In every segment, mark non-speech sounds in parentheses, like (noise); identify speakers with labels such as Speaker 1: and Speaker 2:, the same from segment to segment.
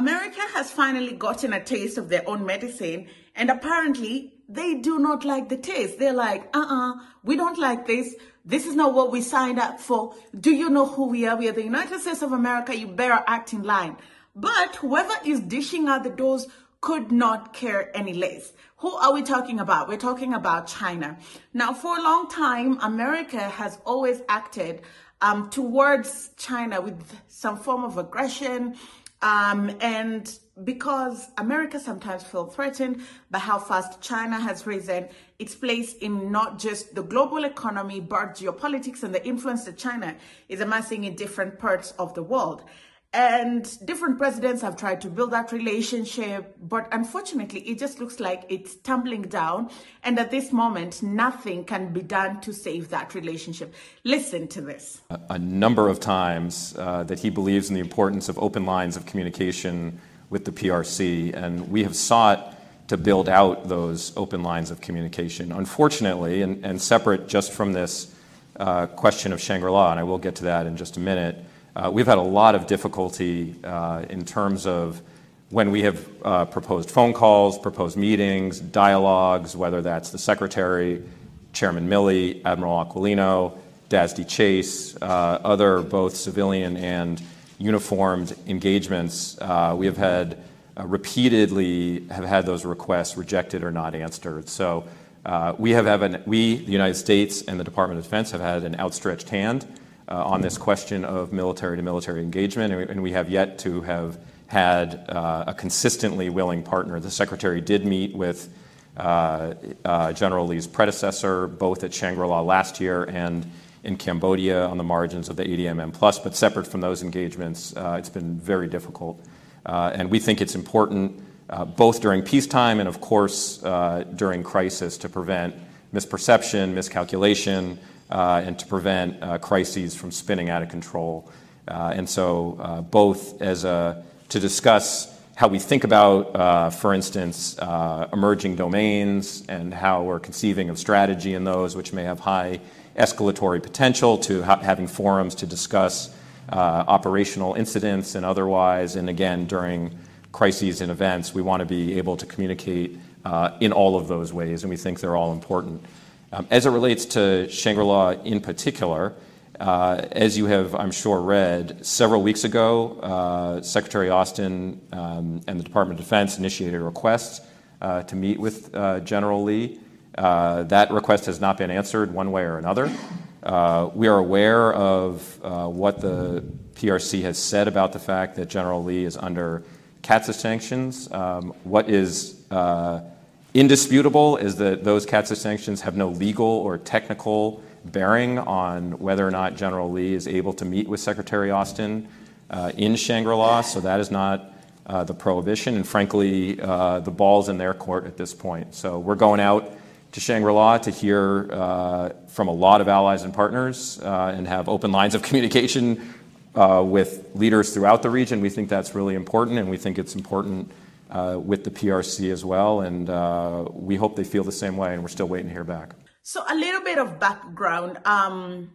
Speaker 1: America has finally gotten a taste of their own medicine, and apparently they do not like the taste. They're like, uh uh we don't like this. This is not what we signed up for. Do you know who we are? We are the United States of America. You better act in line. But whoever is dishing out the dose could not care any less. Who are we talking about? We're talking about China. Now, for a long time, America has always acted um, towards China with some form of aggression. Um, and because America sometimes feels threatened by how fast China has risen its place in not just the global economy, but geopolitics and the influence that China is amassing in different parts of the world. And different presidents have tried to build that relationship, but unfortunately, it just looks like it's tumbling down. And at this moment, nothing can be done to save that relationship. Listen to this.
Speaker 2: A number of times uh, that he believes in the importance of open lines of communication with the PRC, and we have sought to build out those open lines of communication. Unfortunately, and, and separate just from this uh, question of Shangri La, and I will get to that in just a minute. Uh, we've had a lot of difficulty uh, in terms of when we have uh, proposed phone calls, proposed meetings, dialogues, whether that's the Secretary, Chairman Milley, Admiral Aquilino, DASD Chase, other both civilian and uniformed engagements. We have had repeatedly have had those requests rejected or not answered. So we the United States and the Department of Defense, have had an outstretched hand on this question of military to military engagement, and we have yet to have had uh, a consistently willing partner. The Secretary did meet with uh, General Li's predecessor, both at Shangri La last year and in Cambodia on the margins of the ADMM Plus, but separate from those engagements, it's been very difficult. And we think it's important, both during peacetime and, of course, during crisis, to prevent misperception, miscalculation, uh, and to prevent uh, crises from spinning out of control. Uh, and so, both as a, to discuss how we think about, for instance, emerging domains and how we're conceiving of strategy in those which may have high escalatory potential, to ha- having forums to discuss operational incidents and otherwise. And again, during crises and events, we want to be able to communicate uh, in all of those ways, and we think they're all important. Um, as it relates to Shangri La in particular, uh, as you have, I'm sure, read, several weeks ago, uh, Secretary Austin um, and the Department of Defense initiated a request uh, to meet with General Li. That request has not been answered one way or another. We are aware of what the PRC has said about the fact that General Li is under CAATSA sanctions. Um, what is Indisputable is that those CAATSA sanctions have no legal or technical bearing on whether or not General Li is able to meet with Secretary Austin uh, in Shangri La, so that is not uh, the prohibition. And frankly, uh, the ball's in their court at this point. So we're going out to Shangri La to hear uh, from a lot of allies and partners uh, and have open lines of (laughs) communication uh, with leaders throughout the region. We think that's really important, and we think it's important with the PRC as well. And uh, we hope they feel the same way, and we're still waiting to hear back.
Speaker 1: So, a little bit of background. Um,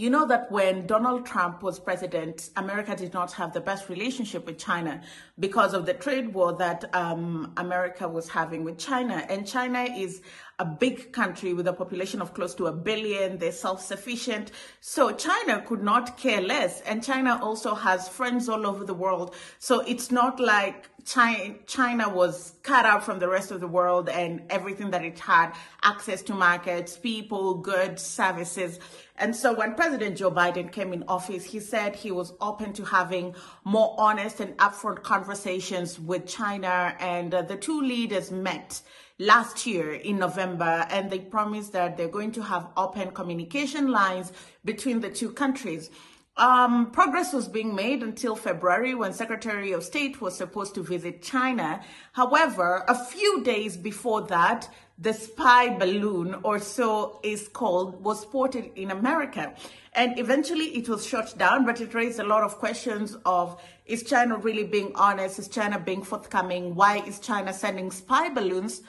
Speaker 1: you know that when Donald Trump was president, America did not have the best relationship with China because of the trade war that um, America was having with China. And China is a big country with a population of close to a billion. They're self-sufficient. So China could not care less. And China also has friends all over the world. So it's not like China, was cut out from the rest of the world and everything that it had access to markets, people, goods, services. And so when President Joe Biden came in office, he said he was open to having more honest and upfront conversations with China. And uh, the two leaders met last year in November, and they promised that they're going to have open communication lines between the two countries. Um, progress was being made until February when Secretary of State was supposed to visit China. However, a few days before that, the spy balloon, or so is called, was spotted in America. And eventually it was shut down, but it raised a lot of questions of, is China really being honest? Is China being forthcoming? Why is China sending spy balloons?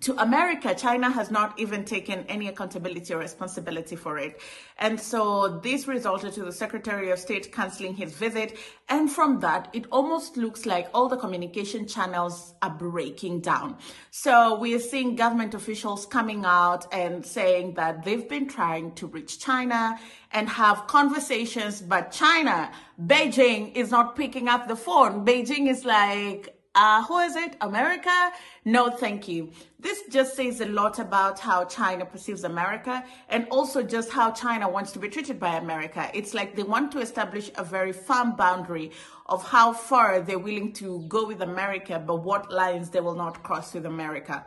Speaker 1: To America, China has not even taken any accountability or responsibility for it. And so this resulted to the Secretary of State canceling his visit. And from that, it almost looks like all the communication channels are breaking down. So we are seeing government officials coming out and saying that they've been trying to reach China and have conversations, but China, Beijing is not picking up the phone. Beijing is like, uh, who is it? America? No, thank you. This just says a lot about how China perceives America and also just how China wants to be treated by America. It's like they want to establish a very firm boundary of how far they're willing to go with America, but what lines they will not cross with America.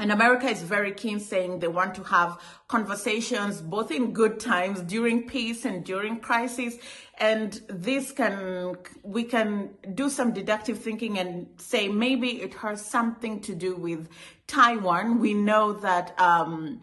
Speaker 1: And America is very keen saying they want to have conversations both in good times, during peace and during crisis. And this can, we can do some deductive thinking and say maybe it has something to do with Taiwan. We know that, um,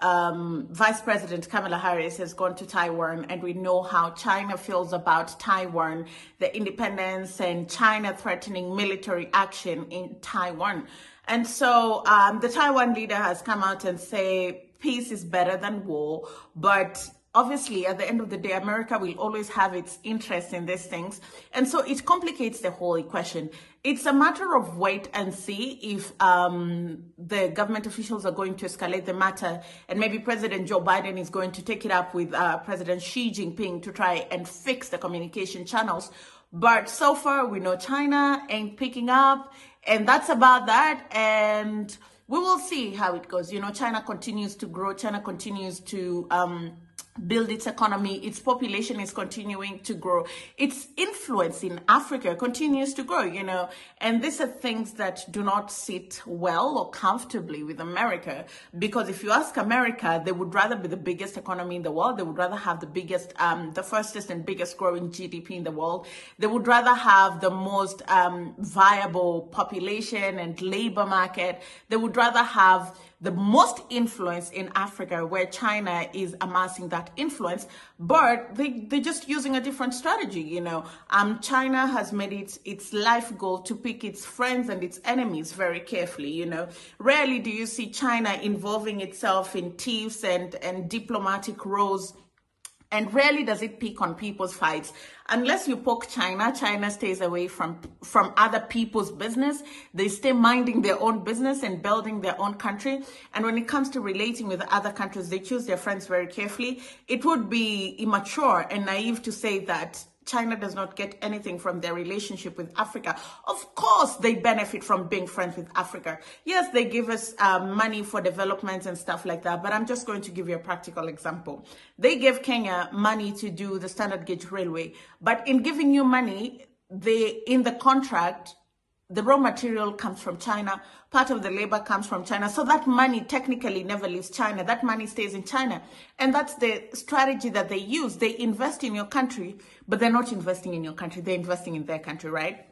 Speaker 1: um, Vice President Kamala Harris has gone to Taiwan, and we know how China feels about Taiwan, the independence, and China threatening military action in Taiwan. And so um, the Taiwan leader has come out and say peace is better than war, but obviously at the end of the day america will always have its interest in these things and so it complicates the whole equation it's a matter of wait and see if um, the government officials are going to escalate the matter and maybe president joe biden is going to take it up with uh, president xi jinping to try and fix the communication channels but so far we know china ain't picking up and that's about that. And we will see how it goes. You know, China continues to grow. China continues to um, build its economy. Its population is continuing to grow. Its influence in Africa continues to grow, you know, and these are things that do not sit well or comfortably with America. Because if you ask America, they would rather be the biggest economy in the world. They would rather have the biggest, um, the fastest and biggest growing GDP in the world. They would rather have the most um, viable population and labor market. They would rather have the most influence in Africa where China is amassing that influence, but they, they're just using a different strategy, you know. Um, China has made it its life goal to pick its friends and its enemies very carefully, you know. Rarely do you see China involving itself in tiffs and, and diplomatic roles and rarely does it pick on people's fights. Unless you poke China, China stays away from, from other people's business. They stay minding their own business and building their own country. And when it comes to relating with other countries, they choose their friends very carefully. It would be immature and naive to say that China does not get anything from their relationship with Africa. Of course, they benefit from being friends with Africa. Yes, they give us um, money for development and stuff like that, but I'm just going to give you a practical example. They gave Kenya money to do the standard gauge railway, but in giving you money, they, in the contract, the raw material comes from China, part of the labor comes from China. So that money technically never leaves China. That money stays in China. And that's the strategy that they use. They invest in your country, but they're not investing in your country. They're investing in their country, right?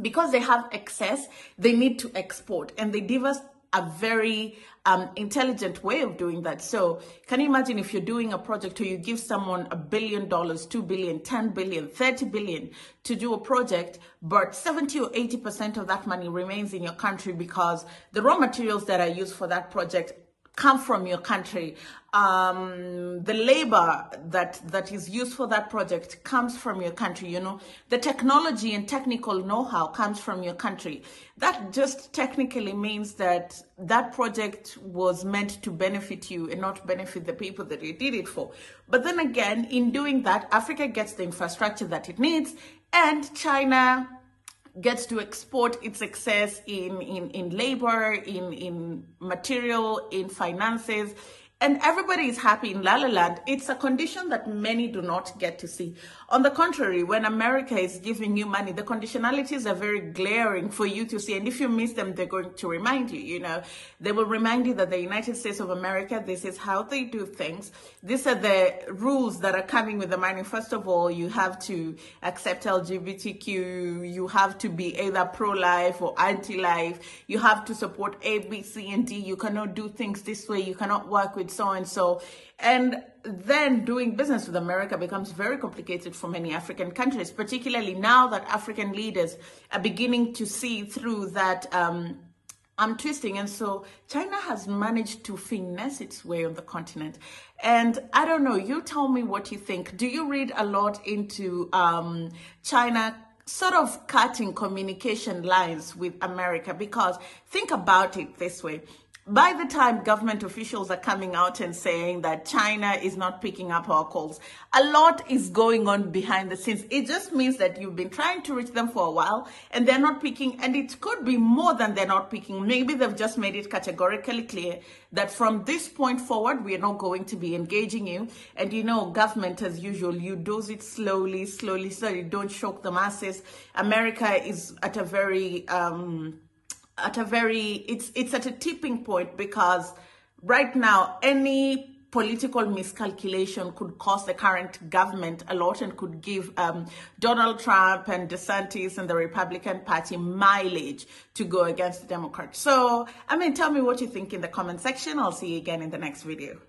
Speaker 1: Because they have excess, they need to export and they us a very um, intelligent way of doing that. So can you imagine if you're doing a project or you give someone a billion dollars, two billion, 10 billion, 30 billion to do a project, but 70 or 80% of that money remains in your country because the raw materials that are used for that project come from your country. Um, the labor that that is used for that project comes from your country. You know, the technology and technical know-how comes from your country. That just technically means that that project was meant to benefit you and not benefit the people that you did it for. But then again, in doing that, Africa gets the infrastructure that it needs, and China gets to export its excess in, in, in labor, in, in material, in finances, and everybody is happy in La La Land. It's a condition that many do not get to see. On the contrary, when America is giving you money, the conditionalities are very glaring for you to see. And if you miss them, they're going to remind you, you know, they will remind you that the United States of America, this is how they do things. These are the rules that are coming with the money. First of all, you have to accept LGBTQ. You have to be either pro-life or anti-life. You have to support A, B, C, and D. You cannot do things this way. You cannot work with so and so. And then doing business with America becomes very complicated for many African countries, particularly now that African leaders are beginning to see through that. Um, I'm twisting. And so China has managed to finesse its way on the continent. And I don't know, you tell me what you think. Do you read a lot into um, China sort of cutting communication lines with America? Because think about it this way by the time government officials are coming out and saying that China is not picking up our calls, a lot is going on behind the scenes. It just means that you've been trying to reach them for a while and they're not picking, and it could be more than they're not picking. Maybe they've just made it categorically clear that from this point forward, we are not going to be engaging you. And you know, government as usual, you dose it slowly, slowly, slowly. Don't shock the masses. America is at a very, um, at a very it's it's at a tipping point because right now any political miscalculation could cost the current government a lot and could give um, Donald Trump and DeSantis and the Republican Party mileage to go against the Democrats. So, I mean, tell me what you think in the comment section. I'll see you again in the next video.